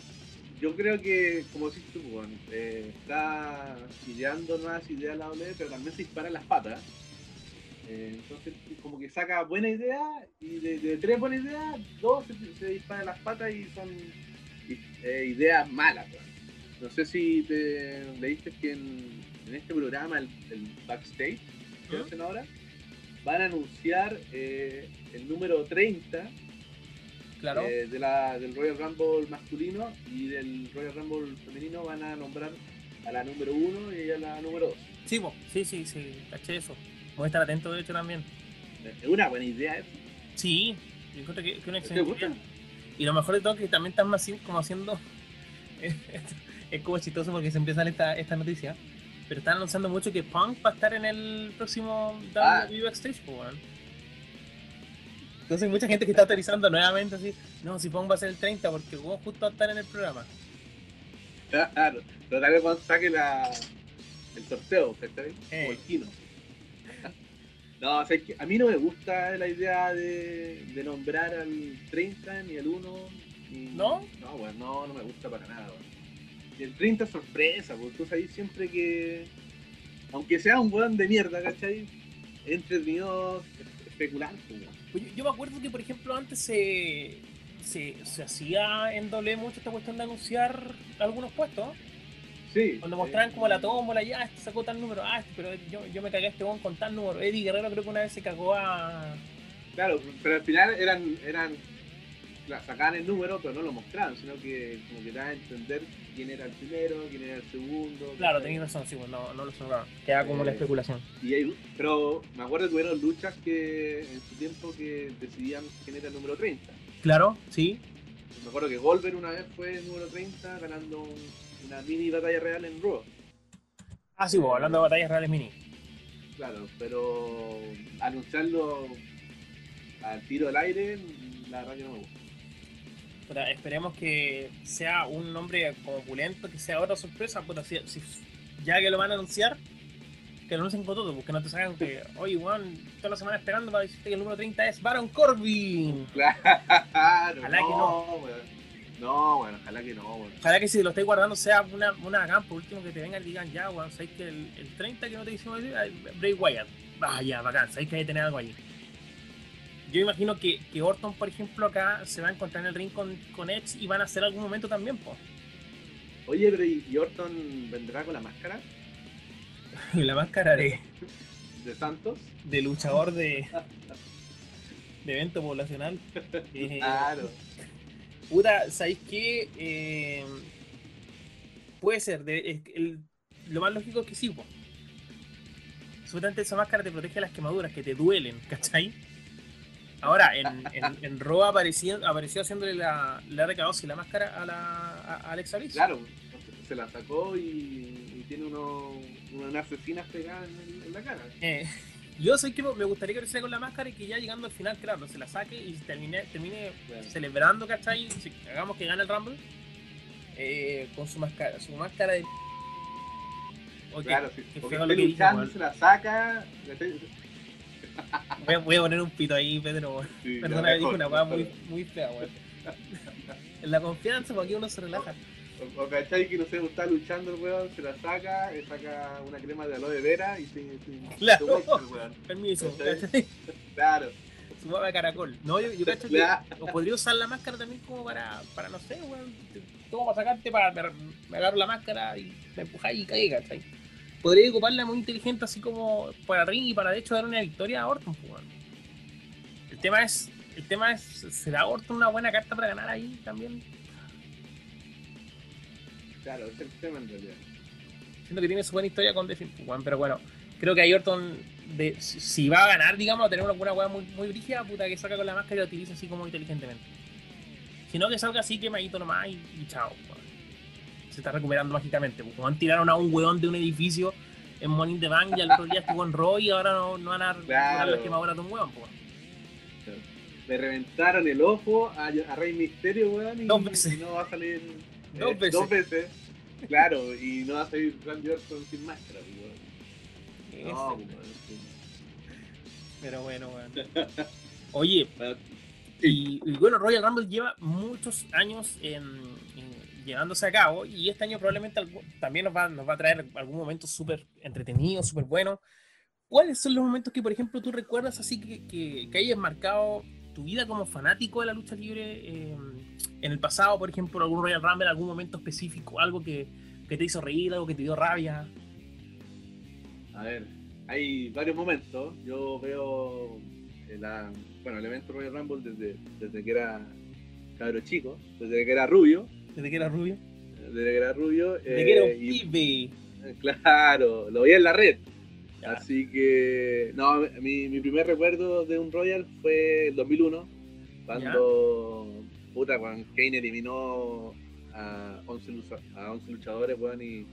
yo creo que, como decís tú, bueno, eh, está ideando nuevas ideas la OLED, pero también se dispara las patas. Eh, entonces, como que saca buena idea y de, tres buenas ideas, dos se, disparan las patas y son eh, ideas malas. No sé si te leíste que en, este programa, el, backstage que hacen ahora, van a anunciar eh, el número 30 claro. de la, del Royal Rumble masculino y del Royal Rumble femenino van a nombrar a la número 1 y a la número 2. Sí, sí, sí, sí, caché eso. Voy a estar atento, de hecho, también. Es una buena idea eso. Sí, yo creo que, es una excelente idea. Y lo mejor de todo es que también están más como haciendo. es como chistoso porque se empieza esta, esta noticia. Pero están anunciando mucho que Punk va a estar en el próximo ah. WWE Backstage, pues, Entonces hay mucha gente que está autorizando nuevamente así, no, si Punk va a ser el 30 porque vos justo va a estar en el programa. Claro, pero tal vez cuando saque la, el sorteo, ¿está bien? Eh. O el kino. No, o sea, que a mí no me gusta la idea de, nombrar al 30 ni al 1. ¿No? No, bueno, no, no me gusta para nada. Y el 30 es sorpresa, porque tú sabes siempre que, aunque sea un weón de mierda, ¿cachai? Es entretenido especular. Pues, yo, me acuerdo que, por ejemplo, antes se, se, se hacía en doble mucho esta cuestión de anunciar algunos puestos. Cuando mostraban como la tómbola, ya, este sacó tal número, ah, este, pero yo, yo me cagué a este bon con tal número. Eddie Guerrero creo que una vez se cagó a. Claro, pero al final eran, eran sacaban el número, pero no lo mostraban, sino que como que daban a entender quién era el primero, quién era el segundo. Claro, tenías razón, sí, pues no, no lo sacaban. Queda como la eh, especulación. Y pero me acuerdo que hubieron luchas que en su tiempo que decidían quién era el número 30. Claro, sí. Me acuerdo que Goldberg una vez fue el número 30 ganando un una mini batalla real en Raw. Ah, sí, hablando de batallas reales mini. Claro, pero anunciarlo al tiro del aire, la verdad que no me gusta. Esperemos que sea un nombre como opulento, que sea otra sorpresa. Puta, si, ya que lo van a anunciar, que lo anuncien con todo, porque no te sacan que, oye, weón, toda la semana esperando para decirte que el número 30 es Baron Corbin. Claro, ojalá no, que no. No, bueno, ojalá que no, weón. Ojalá que si lo estáis guardando sea una, una por último que te vengan y digan, ya, weón, sabéis que el, el 30 que no te hicimos decir, Bray Wyatt. Ah, ya, bacán, sabéis que hay que tener algo ahí. Yo imagino que, que, Orton, por ejemplo, acá se va a encontrar en el ring con, con Edge y van a hacer algún momento también, pues. Oye, pero ¿y Orton vendrá con la máscara? la máscara de. ¿De Santos? De luchador de. de evento poblacional. Eh, claro. Puta, ¿sabéis qué? Eh, puede ser. De, el, lo más lógico es que sí, pues. Seguramente esa máscara te protege las quemaduras que te duelen, ¿cachai? Ahora, en, en, en Raw apareció, apareció haciéndole la, la RK2 y la máscara a, la, a Alexa Bliss. Claro, se la sacó y, tiene uno, unas asesinas pegadas en, la cara. Eh, yo sé que me gustaría que lo hiciera con la máscara y que ya llegando al final, claro, se la saque y termine, termine celebrando, ¿cachai? Si, hagamos que gane el Rumble eh, con su máscara, su máscara de. claro, si que porque luchando, se la saca. Voy a, voy a, poner un pito ahí, Pedro. Sí, Perdona, dije una weá muy, muy fea, weón. en la confianza, porque aquí uno se relaja. O, cachai que no sé, está luchando el weón, se la saca, le saca una crema de aloe vera y se. se claro, permiso, Claro. Su de caracol. No, yo, yo cacho que. O podría usar la máscara también como para, para no sé, weón. Como para sacarte, para. Me, me agarro la máscara y me empujáis y caí, ¿cachai? Podría ocuparla muy inteligente, así como para ring y para de hecho dar una victoria a Orton, pues. El tema es. El tema es, ¿será Orton una buena carta para ganar ahí también? Claro, es el tema en realidad. Siento que tiene su buena historia con Defin, pero bueno, creo que a Orton, de, si va a ganar, digamos, a tener una buena weá muy, muy rígida, puta, que salga con la máscara y la utilice así como inteligentemente. Si no, que salga así quemadito nomás y, y chao. Se está recuperando mágicamente. Pues, tiraron a un weón de un edificio en Morning the Bank y al otro día estuvo en Roy y ahora no, no van a dar las quemaduras de un weón. Pues. Le reventaron el ojo a, Rey Misterio, weón, y, y no va a salir Dos eh, veces. Dos veces. Claro, y no va a salir Randy Orton sin máscara, No, Pero bueno, bueno. Oye, y, bueno, Royal Rumble lleva muchos años en, llevándose a cabo y este año probablemente también nos va, nos va a traer algún momento súper entretenido, súper bueno. ¿Cuáles son los momentos que, por ejemplo, tú recuerdas así que, que, que hayas marcado tu vida como fanático de la lucha libre eh, en el pasado, por ejemplo, algún Royal Rumble, algún momento específico, algo que, te hizo reír, algo que te dio rabia? A ver, hay varios momentos. Yo veo el, bueno, el evento Royal Rumble desde, desde que era cabro chico, desde que era rubio. Desde que era rubio. Desde que era rubio. Desde que era un eh, pibe. Claro, lo veía en la red. Así que, no, mi, mi, primer recuerdo de un Royal fue el 2001, cuando, puta, cuando Kane eliminó a 11, a 11 luchadores, weón, y,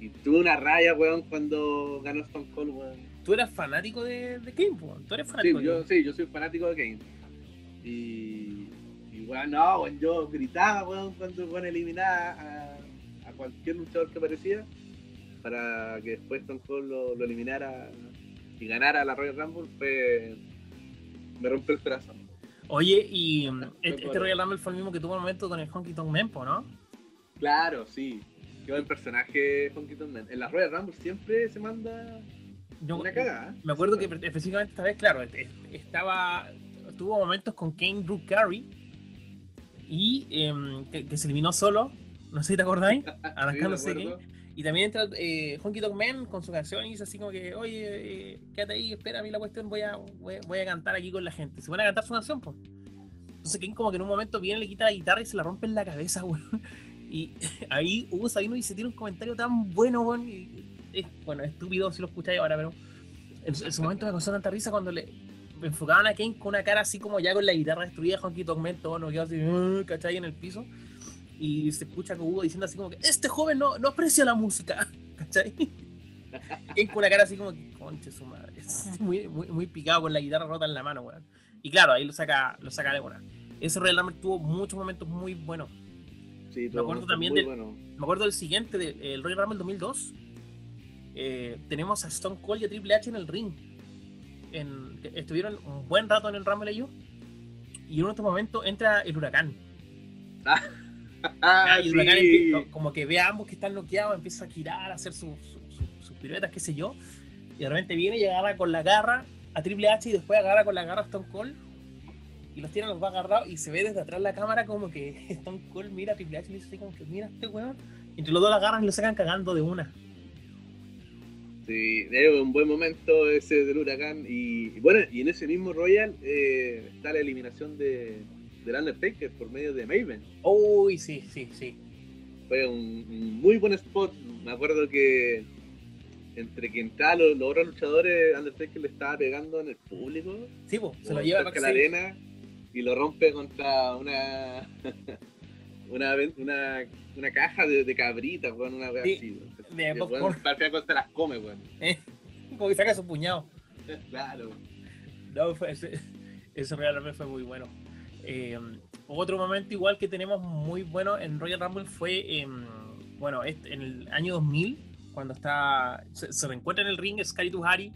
y tuve una raya, weón, cuando ganó Stone Cold, weón. ¿Tú eras fanático de, de Kane, weón? ¿Tú eres fanático sí, yo, Sí, yo soy fanático de Kane. Y, y weón, no, weón, yo gritaba, weón, cuando weón eliminaba a, a cualquier luchador que aparecía para que después Stone Cold lo, eliminara y ganara la Royal Rumble fue. me rompió el corazón. Oye, y este, este, Royal Rumble fue el mismo que tuvo el momento con el Honky Tonk Mempo, ¿no? Claro, sí. Qué buen personaje Honky Tonk Man. En la Royal Rumble siempre se manda una cagada. Me acuerdo que específicamente esta vez, claro, estaba. Tuvo momentos con Kane Brooke Carey y em, que, se eliminó solo. No sé si te acordáis. Arrancándose sí, y también entra eh, Honky Dog Man con su canción y dice así como que, oye, eh, quédate ahí, espera a mí la cuestión, voy a, voy, a cantar aquí con la gente. Se van a cantar su canción, pues. Entonces Ken como que en un momento viene, le quita la guitarra y se la rompe en la cabeza, weón. Y ahí Hugo Sabino y se tiene un comentario tan bueno, weón. es, bueno, estúpido si lo escucháis ahora, pero en, su momento me causó tanta risa cuando le enfocaban a Kane con una cara así como ya con la guitarra destruida, Honky todo no quedó así, uh, ¿cachai? En el piso y se escucha con Hugo diciendo así como que este joven no, no aprecia la música, ¿cachai? Y con una cara así como que, conche su madre, muy, muy, muy, picado con la guitarra rota en la mano, weón. Y claro, ahí lo saca, lo saca de buena. Ese Royal Rumble tuvo muchos momentos muy buenos. Sí, me acuerdo también del, me acuerdo del siguiente, del Royal Rumble 2002. eh, tenemos a Stone Cold y a Triple H en el ring. Estuvieron un buen rato en el Rumble ellos. Y en otro momento entra el huracán. Ah, y el huracán como que ve a ambos que están noqueados, empieza a girar, a hacer sus piruetas, qué sé yo. Y de repente viene y agarra con la garra a Triple H y después agarra con la garra a Stone Cold. Y los tiene los va agarrados y se ve desde atrás la cámara como que Stone Cold mira a Triple H y le dice así como que mira este weón. Entre los dos la agarran y lo sacan cagando de una. Sí, es un buen momento ese del huracán. Y, bueno, y en ese mismo Royal eh, está la eliminación de, del Undertaker por medio de Maven. Uy, sí, sí, sí. Fue un, muy buen spot. Me acuerdo que entre quien está los, otros luchadores, Undertaker le estaba pegando en el público. Sí, pues, se lo lleva a la arena y lo rompe contra una una, una, una caja de, de cabritas, weón, una vez así. De popcorn. se las come, weón. Eh, como que saca su puñado. claro. No, fue ese, ese realmente fue muy bueno. Eh, otro momento igual que tenemos muy bueno en Royal Rumble fue, eh, bueno, en el año 2000, cuando está se, reencuentra en el ring Sky Tuhari,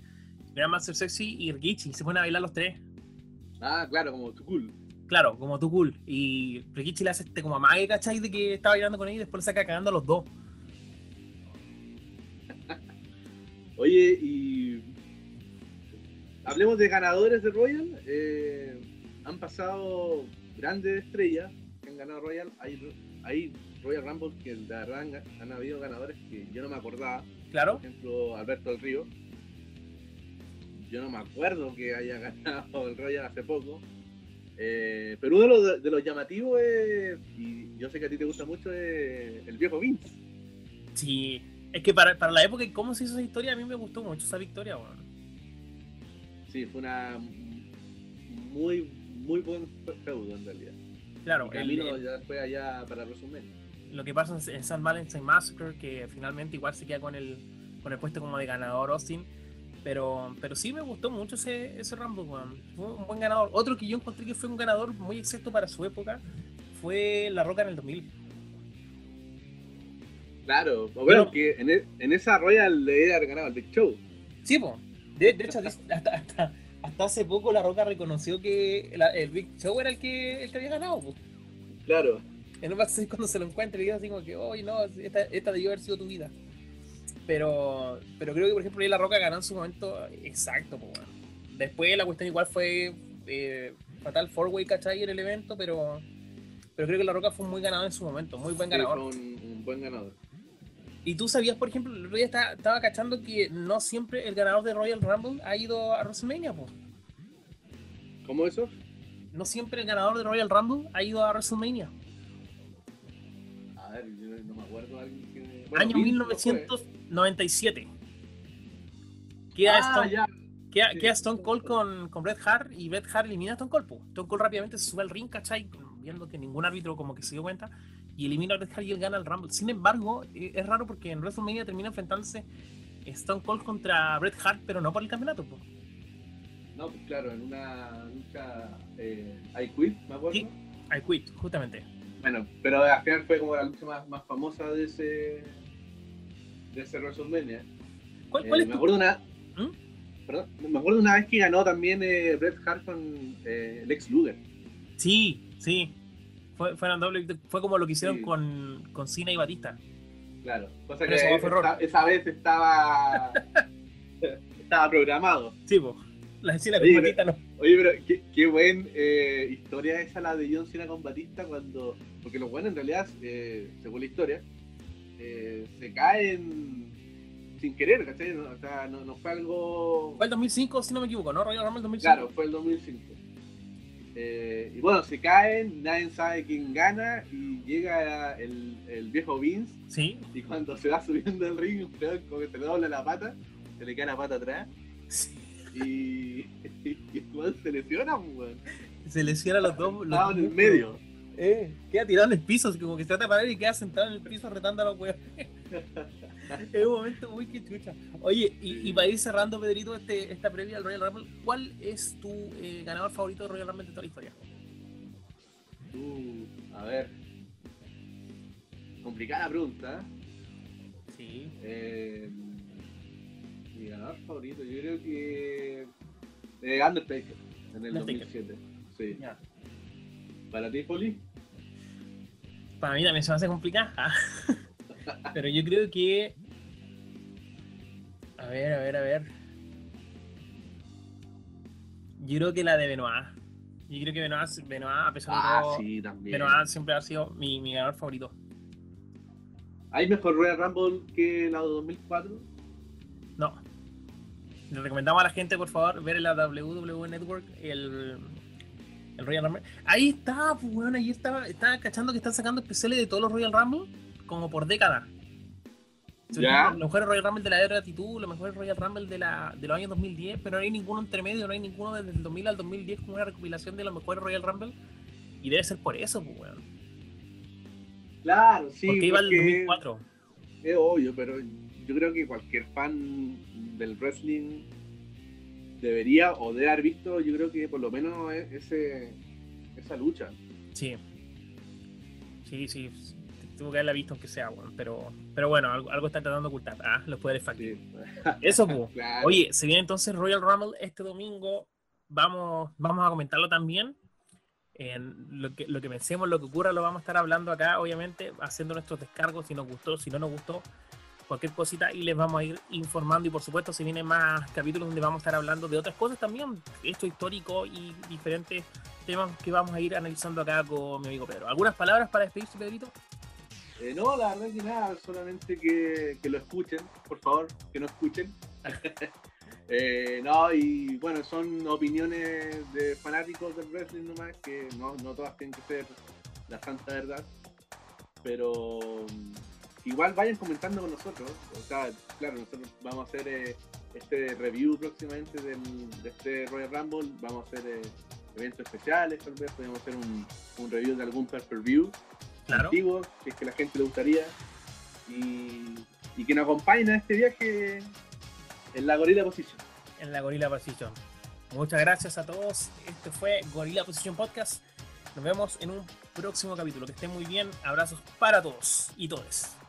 Grandmaster Sexy y Rikichi, se ponen a bailar los tres. Ah, claro, como tu cool. Claro, como tu cool. Y Rikichi le hace este como amague, ¿cachai? De que estaba bailando con ella y después le saca cagando a los dos. Oye, y hablemos de ganadores de Royal. Eh, han pasado grandes estrellas que han ganado Royal. Hay, Royal Rumble que de verdad han, han, habido ganadores que yo no me acordaba. Claro. Por ejemplo, Alberto del Río. Yo no me acuerdo que haya ganado el Royal hace poco. Eh, pero uno de los, de los, llamativos es, y yo sé que a ti te gusta mucho, es el viejo Vince. Sí, es que para, para la época y cómo se hizo esa historia, a mí me gustó mucho esa victoria. Sí, fue una muy, muy buen feudo en realidad. Claro, el camino ya fue allá para resumir. Lo que pasa en San Valentine Massacre, que finalmente igual se queda con el, con el puesto como de ganador Austin pero, pero sí me gustó mucho ese, ese Rumble, Fue un buen ganador. Otro que yo encontré que fue un ganador muy exacto para su época fue La Roca en el 2000. Claro, bueno, que en, e, en, esa Royal le haber ganado el Big Show. Sí, pues. De, de, hecho, hasta, hasta, hasta, hace poco La Roca reconoció que el Big Show era el que, el que había ganado. pues Claro. En un cuando se lo encuentra, y dice así como que, oye, no, esta, esta debió haber sido tu vida. Pero, pero creo que, por ejemplo, La Roca ganó en su momento exacto. Después la cuestión igual fue eh, fatal four-way, ¿cachai? En el evento, pero, pero creo que La Roca fue muy ganador en su momento, muy buen ganador. un, buen ganador. Y tú sabías, por ejemplo, el otro día estaba, estaba, cachando que no siempre el ganador de Royal Rumble ha ido a WrestleMania, po. ¿Cómo eso? No siempre el ganador de Royal Rumble ha ido a WrestleMania. A ver, yo no me acuerdo de alguien año 1997. Queda, ah, Stone, Stone Cold con, con Bret Hart y Bret Hart elimina a Stone Cold. Stone Cold rápidamente se sube al ring, ¿cachai? Viendo que ningún árbitro como que se dio cuenta y elimina a Bret Hart y él gana el Rumble. Sin embargo, eh, es raro porque en WrestleMania termina enfrentándose Stone Cold contra Bret Hart, pero no por el campeonato. No, pues claro, en una lucha eh, I Quit, me acuerdo. Sí, I Quit, justamente. Bueno, pero al final fue como la lucha más, más famosa de ese de ese WrestleMania. ¿Cuál, cuál eh, me acuerdo una ¿Mm? perdón, me acuerdo una vez que ganó también eh, Bret Hart con eh, Lex Luger. Sí, sí. Fue, fue, doble, fue como lo que hicieron con, con Cena y Batista. Claro, cosa que esa, esa, vez estaba estaba programado. Sí, pues. La Cena con Batista no. Oye, pero qué, qué buena eh, historia esa la de John Cena con Batista cuando. Porque los buenos en realidad, eh, según la historia, eh, se caen sin querer, ¿cachai? No, o sea, no, no, fue algo. Fue el 2005, si no me equivoco, ¿no? Royal Rumble 2005. Claro, fue el 2005. Eh, y bueno, se caen, nadie sabe quién gana y llega el, el, viejo Vince. Sí. Y cuando se va subiendo el ring, como que se le dobla la pata, se le cae la pata atrás. Sí. Y, y, y se lesiona, pues, Se lesiona los dos. Los en el medio. Eh, queda tirado en el piso, como que se trata de parar y queda sentado en el piso retando a los weones. Es un momento muy que chucha. Oye, y, para ir cerrando, Pedrito, este, esta previa al Royal Rumble, ¿cuál es tu eh, ganador favorito de Royal Rumble de toda la historia? Uh, a ver. Complicada pregunta. Sí. Eh, Mi ganador favorito, yo creo que. Eh, Undertaker, en el 2007. Sí. ¿Para ti, Poli? Para mí también se me hace complicada. Pero yo creo que. A ver, a ver, a ver. Yo creo que la de Benoit. Yo creo que Benoit, Benoit a pesar de ah, todo. Sí, también. Benoit siempre ha sido mi, mi ganador favorito. ¿Hay mejor Royal Rumble que la de 2004? No. Le recomendamos a la gente, por favor, ver en la WWE Network el, el Royal Rumble. Ahí está, pues, bueno, ahí estaba, estaba cachando que están sacando especiales de todos los Royal Rumble como por década. ¿Ya? Los mejores Royal Rumble de la era de actitud, los mejores Royal Rumble de, la, de los años 2010, pero no hay ninguno entre medio, no hay ninguno desde el 2000 al 2010 como una recopilación de los mejores Royal Rumble. Y debe ser por eso, pues, bueno. Claro, sí. Porque iba el 2004. Es obvio, pero yo creo que cualquier fan del wrestling debería o debe haber visto, yo creo que por lo menos e-, ese, esa lucha. Sí. Sí, sí. Tuvo que haberla visto aunque sea, bueno, pero, pero bueno, algo, algo están tratando de ocultar. Ah, los poderes fácticos. Eso, pues. Oye, se viene entonces Royal Rumble este domingo. Vamos, vamos a comentarlo también lo, que, lo que pensemos, lo que ocurra, lo vamos a estar hablando acá, obviamente, haciendo nuestros descargos, si nos gustó, si no nos gustó, cualquier cosita, y les vamos a ir informando. Y por supuesto, si vienen más capítulos donde vamos a estar hablando de otras cosas también, esto histórico y diferentes temas que vamos a ir analizando acá con mi amigo Pedro. ¿Algunas palabras para despedirse, Pedrito? Eh, no, la verdad que nada, solamente que, que lo escuchen, por favor, que no escuchen. Eh, no, y bueno, son opiniones de fanáticos del wrestling nomás, que no, no todas tienen que ser la santa verdad. Pero mm, igual vayan comentando con nosotros. O sea, claro, nosotros vamos a hacer eh, este review próximamente de este Royal Rumble. Vamos a hacer eh, eventos especiales, tal vez podemos hacer un, review de algún si es que la gente le gustaría. Y, y que nos acompañen a este viaje en la Gorilla Position. En la Gorilla Position. Muchas gracias a todos. Este fue Gorilla Position Podcast. Nos vemos en un próximo capítulo. Que estén muy bien. Abrazos para todos y todes.